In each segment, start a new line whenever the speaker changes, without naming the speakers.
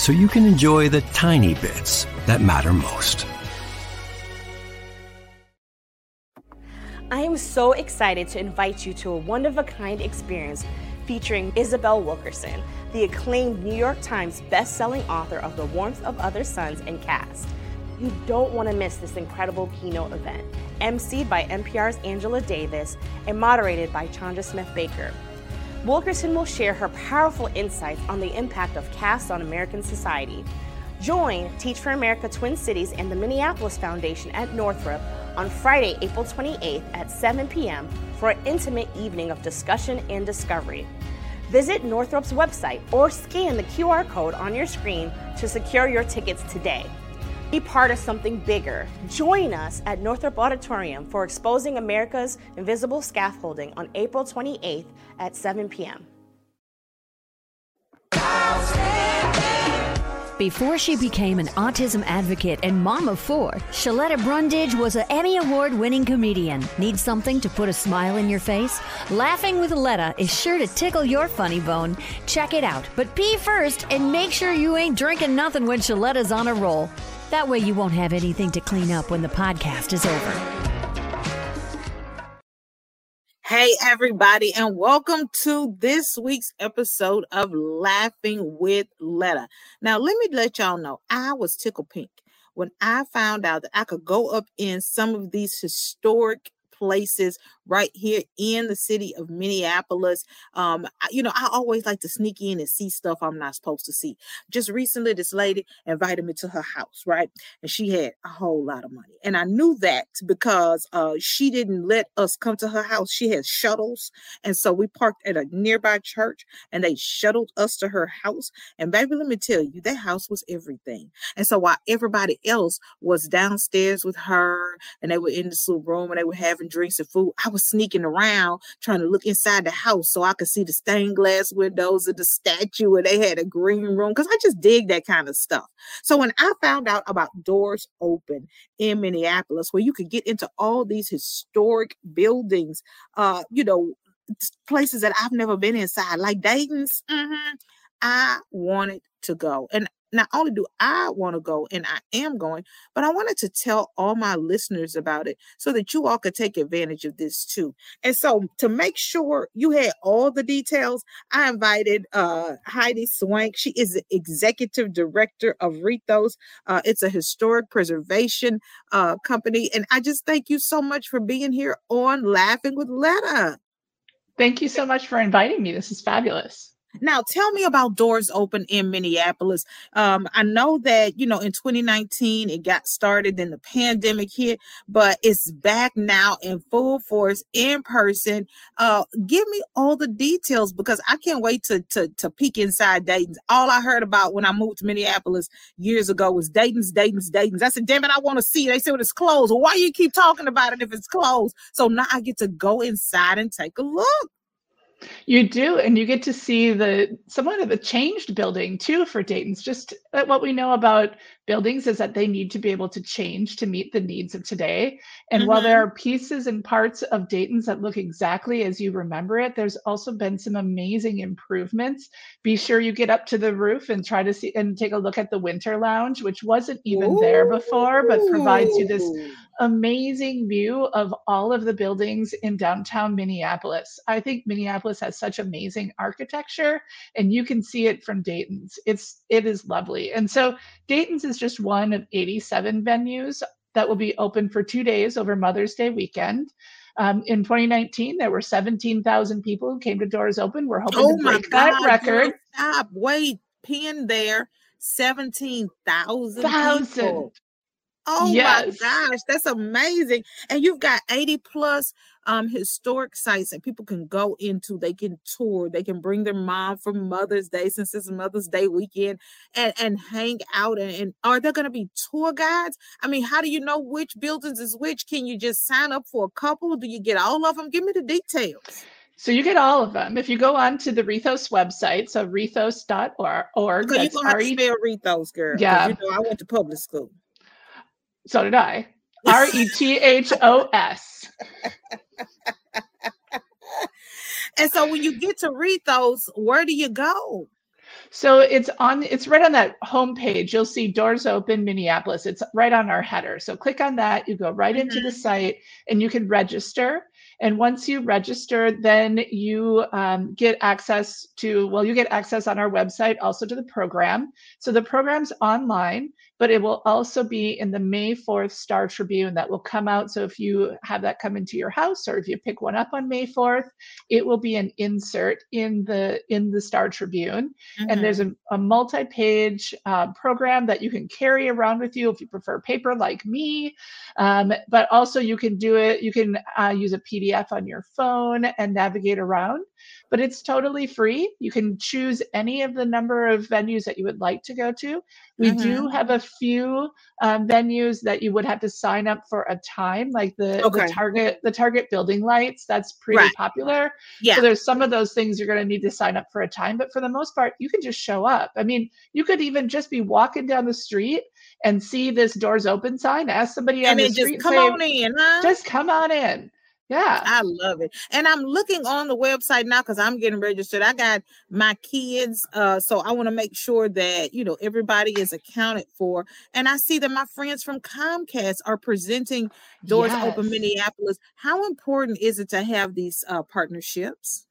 so you can enjoy the tiny bits that matter most.
I am so excited to invite you to a one of a kind experience featuring Isabel Wilkerson, the acclaimed New York Times best-selling author of The Warmth of Other Suns and Caste. You don't want to miss this incredible keynote event, emceed by MPR's Angela Davis and moderated by Chanda Smith Baker. Wilkerson will share her powerful insights on the impact of caste on American society. Join Teach for America Twin Cities and the Minneapolis Foundation at Northrop on Friday, April 28th at 7 p.m. for an intimate evening of discussion and discovery. Visit Northrop's website or scan the QR code on your screen to secure your tickets today. Be part of something bigger. Join us at Northrop Auditorium for Exposing America's Invisible Scaffolding on April 28th at 7 p.m.
Before she became an autism advocate and mom of four, Sheletta Brundage was an Emmy Award winning comedian. Need something to put a smile in your face? Laughing with Letta is sure to tickle your funny bone. Check it out, but pee first and make sure you ain't drinking nothing when Sheletta's on a roll. That way you won't have anything to clean up when the podcast is over.
Hey, everybody, and welcome to this week's episode of Laughing with Letta. Now, let me let y'all know I was tickle pink when I found out that I could go up in some of these historic places right here in the city of Minneapolis. Um, you know, I always like to sneak in and see stuff I'm not supposed to see. Just recently, this lady invited me to her house, right? And she had a whole lot of money. And I knew that because uh, she didn't let us come to her house. She has shuttles. And so we parked at a nearby church and they shuttled us to her house. And baby, let me tell you, that house was everything. And so while everybody else was downstairs with her and they were in this little room and they were having drinks and food. I was sneaking around trying to look inside the house so I could see the stained glass windows of the statue and they had a green room because I just dig that kind of stuff. So when I found out about Doors Open in Minneapolis, where you could get into all these historic buildings, uh, you know, places that I've never been inside, like Dayton's, mm-hmm, I wanted to go. And not only do I want to go and I am going, but I wanted to tell all my listeners about it so that you all could take advantage of this too. And so to make sure you had all the details, I invited uh, Heidi Swank. She is the executive director of Rethos. Uh, it's a historic preservation uh, company. And I just thank you so much for being here on Laughing with Letta.
Thank you so much for inviting me. This is fabulous.
Now, tell me about Doors Open in Minneapolis. Um, I know that, you know, in 2019 it got started, then the pandemic hit, but it's back now in full force in person. Uh, give me all the details because I can't wait to, to, to peek inside Dayton's. All I heard about when I moved to Minneapolis years ago was Dayton's, Dayton's, Dayton's. I said, damn it, I want to see it. They said, well, it's closed. Why you keep talking about it if it's closed? So now I get to go inside and take a look.
You do, and you get to see the somewhat of a changed building too for Dayton's. Just uh, what we know about buildings is that they need to be able to change to meet the needs of today. And mm-hmm. while there mm-hmm. are pieces and parts of Dayton's that look exactly as you remember it, there's also been some amazing improvements. Be sure you get up to the roof and try to see and take a look at the winter lounge, which wasn't even Ooh. there before, but provides you this amazing view of all of the buildings in downtown Minneapolis. I think Minneapolis has such amazing architecture and you can see it from Dayton's. It's it is lovely. And so Dayton's is just one of 87 venues that will be open for 2 days over Mother's Day weekend. Um, in 2019, there were 17,000 people who came to Doors Open. We're hoping
Oh
to break that record.
stop. Wait, pin there. 17,000
Thousand.
people. Oh
Yes.
my gosh, that's amazing. And you've got 80 plus um historic sites that people can go into, they can tour, they can bring their mom for Mother's Day since it's Mother's Day weekend and and hang out and, and are there going to be tour guides? I mean, how do you know which buildings is which? Can you just sign up for a couple? Do you get all of them? Give me the details.
So you get all of them. If you go on to the Rethos website, so rethos.org,
Okay, you're
that's
gonna have to spell Rethos, girl.
Yeah.
You know, I went to public school.
So did I. R E T H O S.
And so when you get to Rethos, where do you go?
So it's on it's right on that homepage. You'll see doors open Minneapolis. It's right on our header. So click on that, you go right into the site and you can register. And once you register, then you um, get access to, well, you get access on our website also to the program. So the program's online, but it will also be in the May 4th Star Tribune that will come out. So if you have that come into your house or if you pick one up on May 4th, it will be an insert in the in the Star Tribune. And there's a, a multi-page uh, program that you can carry around with you if you prefer paper like me. Um, but also you can do it you can uh, use a pdf on your phone and navigate around but it's totally free you can choose any of the number of venues that you would like to go to we do have a few um, venues that you would have to sign up for a time like the,
Okay.
the target the target building lights that's pretty
Right.
popular
yeah.
so there's some of those things you're going to need to sign up for a time, but for the most part, you can just show up. I mean, you could even just be walking down the street and see this doors open sign, ask somebody on
and
the street,
just come
say,
on in, huh?
just come on in. Yeah.
I love it. And I'm looking on the website now because I'm getting registered. I got my kids. Uh, so I want to make sure that you know everybody is accounted for. And I see that my friends from Comcast are presenting Doors Open Minneapolis. How important is it to have these uh, partnerships?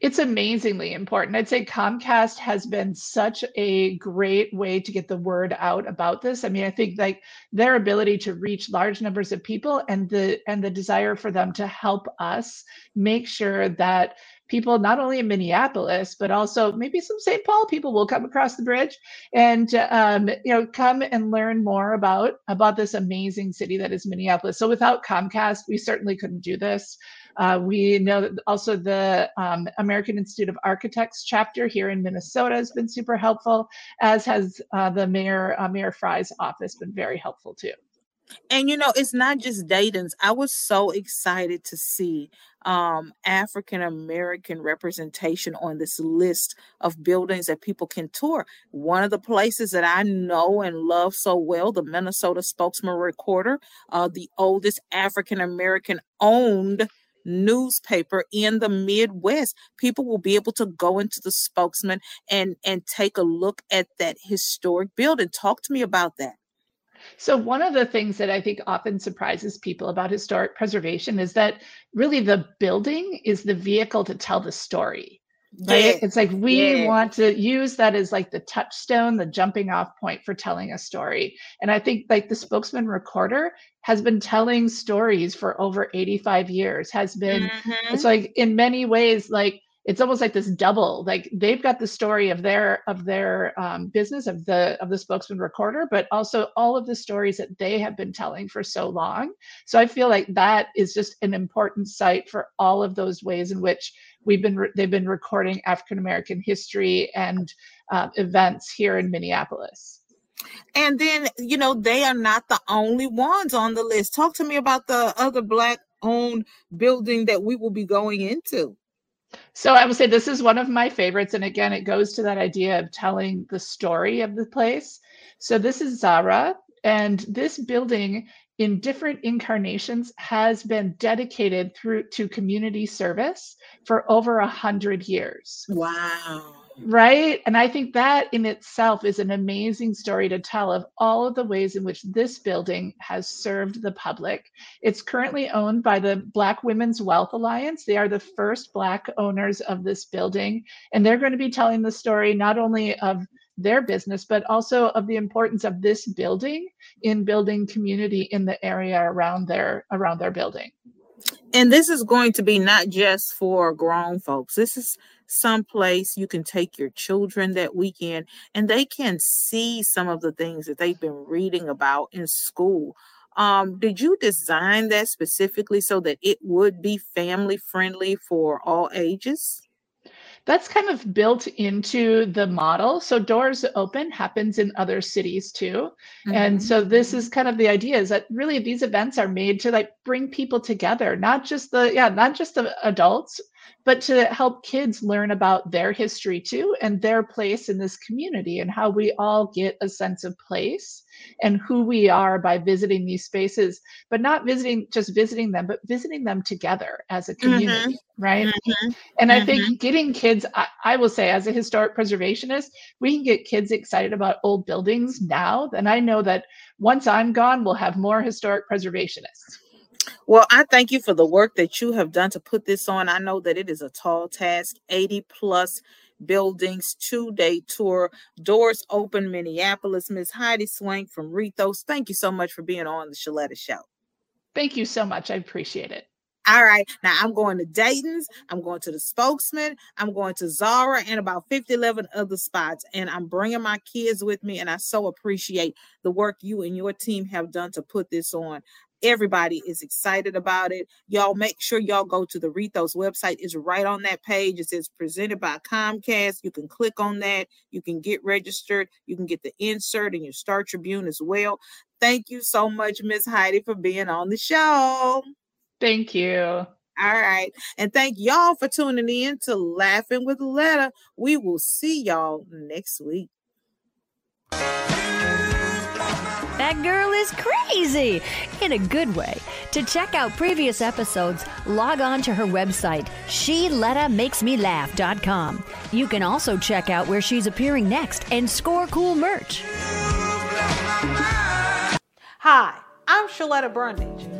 It's amazingly important. I'd say Comcast has been such a great way to get the word out about this. I mean, I think like their ability to reach large numbers of people and the and the desire for them to help us make sure that people not only in Minneapolis but also maybe some St. Paul people will come across the bridge and um, you know come and learn more about about this amazing city that is Minneapolis. So without Comcast, we certainly couldn't do this. Uh, we know that also the um, American Institute of Architects chapter here in Minnesota has been super helpful, as has uh, the Mayor uh, Mayor Frey's office been very helpful too.
And you know, it's not just Dayton's. I was so excited to see um African American representation on this list of buildings that people can tour. One of the places that I know and love so well, the Minnesota Spokesman Recorder, uh, the oldest African American owned newspaper in the Midwest. People will be able to go into the spokesman and and take a look at that historic building. Talk to me about that.
So, one of the things that I think often surprises people about historic preservation is that really the building is the vehicle to tell the story. Right?
Yeah.
It's like we
yeah.
want to use that as like the touchstone, the jumping off point for telling a story. And I think like the spokesman recorder has been telling stories for over 85 years, has been
Mhm.
it's like in many ways like it's almost like this double like they've got the story of their of their um, business of the of the spokesman recorder but also all of the stories that they have been telling for so long so i feel like that is just an important site for all of those ways in which we've been re- they've been recording african american history and uh, events here in minneapolis
And then, you know, they are not the only ones on the list. Talk to me about the other Black owned building that we will be going into.
So I would say this is one of my favorites. And again, it goes to that idea of telling the story of the place. So this is Zara, and this building in different incarnations has been dedicated through to community service for over a hundred years.
Wow.
right? And i think that in itself is an amazing story to tell of all of the ways in which this building has served the public. It's currently owned by the black women's wealth alliance. They are the first black owners of this building. And they're going to be telling the story not only of their business but also of the importance of this building in building community in the area around their around their building
And this is going to be not just for grown folks. This is someplace you can take your children that weekend and they can see some of the things that they've been reading about in school. Um, did you design that specifically so that it would be family friendly for all ages?
That's kind of built into the model. So doors open happens in other cities too. Mm-hmm. And so this is kind of the idea is that really these events are made to like bring people together, not just the yeah, not just the adults, but to help kids learn about their history too and their place in this community and how we all get a sense of place and who we are by visiting these spaces, but not visiting just visiting them, but visiting them together as a community, mm-hmm. right? Mm-hmm. And I think mm-hmm. getting kids, I, I, will say, as a historic preservationist, we can get kids excited about old buildings now. Then I know that once I'm gone, we'll have more historic preservationists.
Well, I thank you for the work that you have done to put this on. I know that it is a tall task, 80 plus buildings, two day tour, doors open, Minneapolis. Miss Heidi Swank from Rethos. Thank you so much for being on the Sheletta Show.
Thank you so much. I appreciate it.
All right. Now I'm going to Dayton's. I'm going to the spokesman. I'm going to Zara and about 50, 11 other spots. And I'm bringing my kids with me. And I so appreciate the work you and your team have done to put this on. Everybody is excited about it. Y'all make sure y'all go to the Rethos website. It's right on that page. It says presented by Comcast. You can click on that. You can get registered. You can get the insert in your Star Tribune as well. Thank you so much, Miss Heidi, for being on the show.
Thank you. All
right. And thank y'all for tuning in to Laughing with Letta. We will see y'all next week.
That girl is crazy in a good way. To check out previous episodes, log on to her website, SheLettaMakesMeLaugh.com. You can also check out where she's appearing next and score cool merch.
Hi, I'm Sheletta Brundage.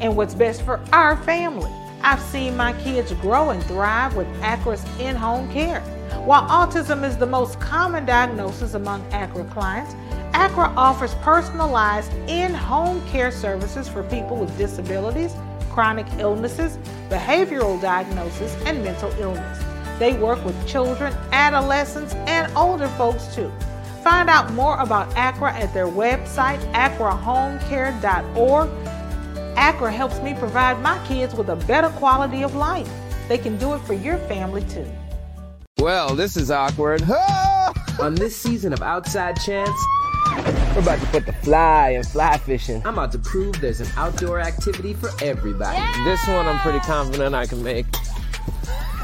and what's best for our family. I've seen my kids grow and thrive with Accra's in home care. While autism is the most common diagnosis among Accra clients, Accra offers personalized in home care services for people with disabilities, chronic illnesses, behavioral diagnosis, and mental illness. They work with children, adolescents, and older folks too. Find out more about Accra at their website, accrahomecare.org. Accra helps me provide my kids with a better quality of life. They can do it for your family too.
Well, this is awkward. On this season of Outside Chance, we're about to put the fly in fly fishing. I'm about to prove there's an outdoor activity for everybody. Yeah! This one I'm pretty confident I can make.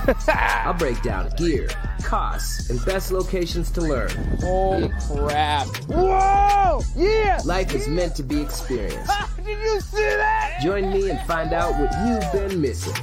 I'll break down gear, costs, and best locations to learn.
Holy crap. Whoa! Yeah!
Life is meant to be experienced.
Did you see that?
Join me and find out what you've been missing.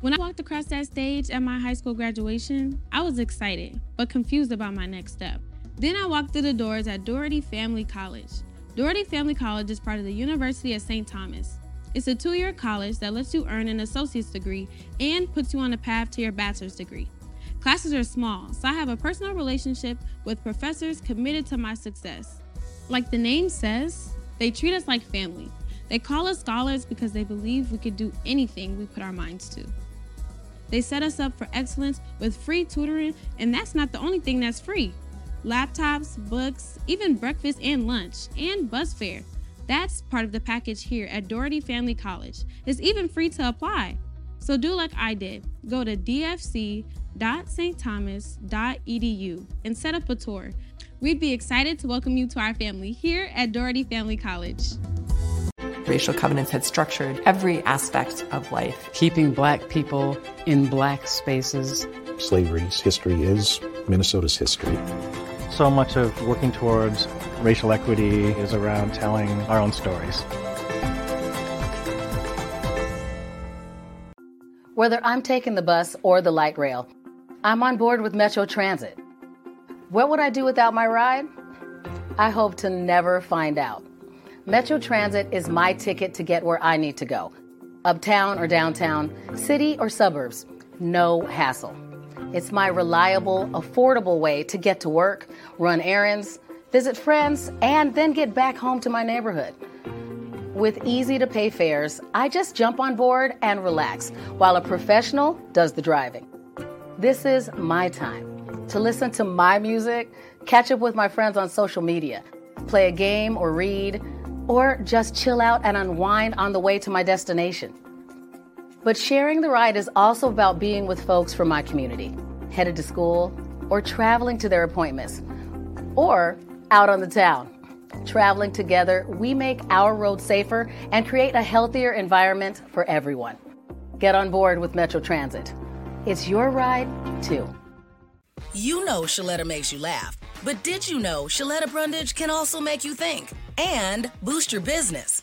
When I walked across that stage at my high school graduation, I was excited, but confused about my next step. Then I walked through the doors at Dougherty Family College. Dougherty Family College is part of the University of St. Thomas. It's a two year college that lets you earn an associate's degree and puts you on a path to your bachelor's degree. Classes are small, so I have a personal relationship with professors committed to my success. Like the name says, they treat us like family. They call us scholars because they believe we could do anything we put our minds to. They set us up for excellence with free tutoring, and that's not the only thing that's free. Laptops, books, even breakfast and lunch, and bus fare. That's part of the package here at Dougherty Family College. It's even free to apply. So do like I did. Go to dfc.stthomas.edu and set up a tour. We'd be excited to welcome you to our family here at Dougherty Family College
racial covenants had structured every aspect of life.
Keeping black people in black spaces.
Slavery's history is Minnesota's history.
So much of working towards racial equity is around telling our own stories.
Whether I'm taking the bus or the light rail, I'm on board with Metro Transit. What would I do without my ride? I hope to never find out. Metro Transit is my ticket to get where I need to go uptown or downtown, city or suburbs. No hassle. It's my reliable, affordable way to get to work, run errands, visit friends, and then get back home to my neighborhood. With easy to pay fares, I just jump on board and relax while a professional does the driving. This is my time to listen to my music, catch up with my friends on social media, play a game or read, or just chill out and unwind on the way to my destination. But sharing the ride is also about being with folks from my community, headed to school, or traveling to their appointments, or out on the town. Traveling together, we make our road safer and create a healthier environment for everyone. Get on board with Metro Transit. It's your ride, too.
You know Sheletta makes you laugh, but did you know Sheletta Brundage can also make you think and boost your business?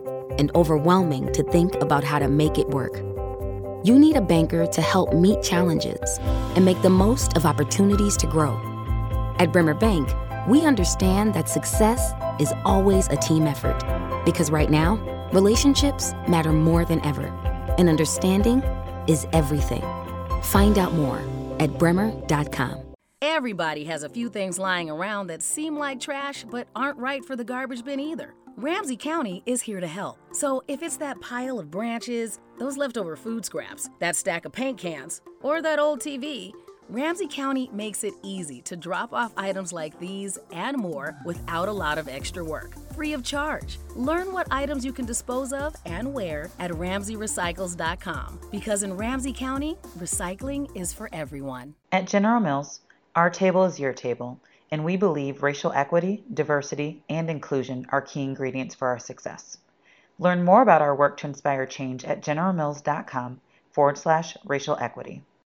and overwhelming to think about how to make it work. You need a banker to help meet challenges and make the most of opportunities to grow. At Bremer Bank, we understand that success is always a team effort because right now, relationships matter more than ever, and understanding is everything. Find out more at bremer.com.
Everybody has a few things lying around that seem like trash but aren't right for the garbage bin either. Ramsey County is here to help. So if it's that pile of branches, those leftover food scraps, that stack of paint cans, or that old TV, Ramsey County makes it easy to drop off items like these and more without a lot of extra work, free of charge. Learn what items you can dispose of and where at RamseyRecycles.com because in Ramsey County, recycling is for everyone.
At General Mills, our table is your table, and we believe racial equity, diversity, and inclusion are key ingredients for our success. Learn more about our work to inspire change at generalmills.com forward slash racial equity.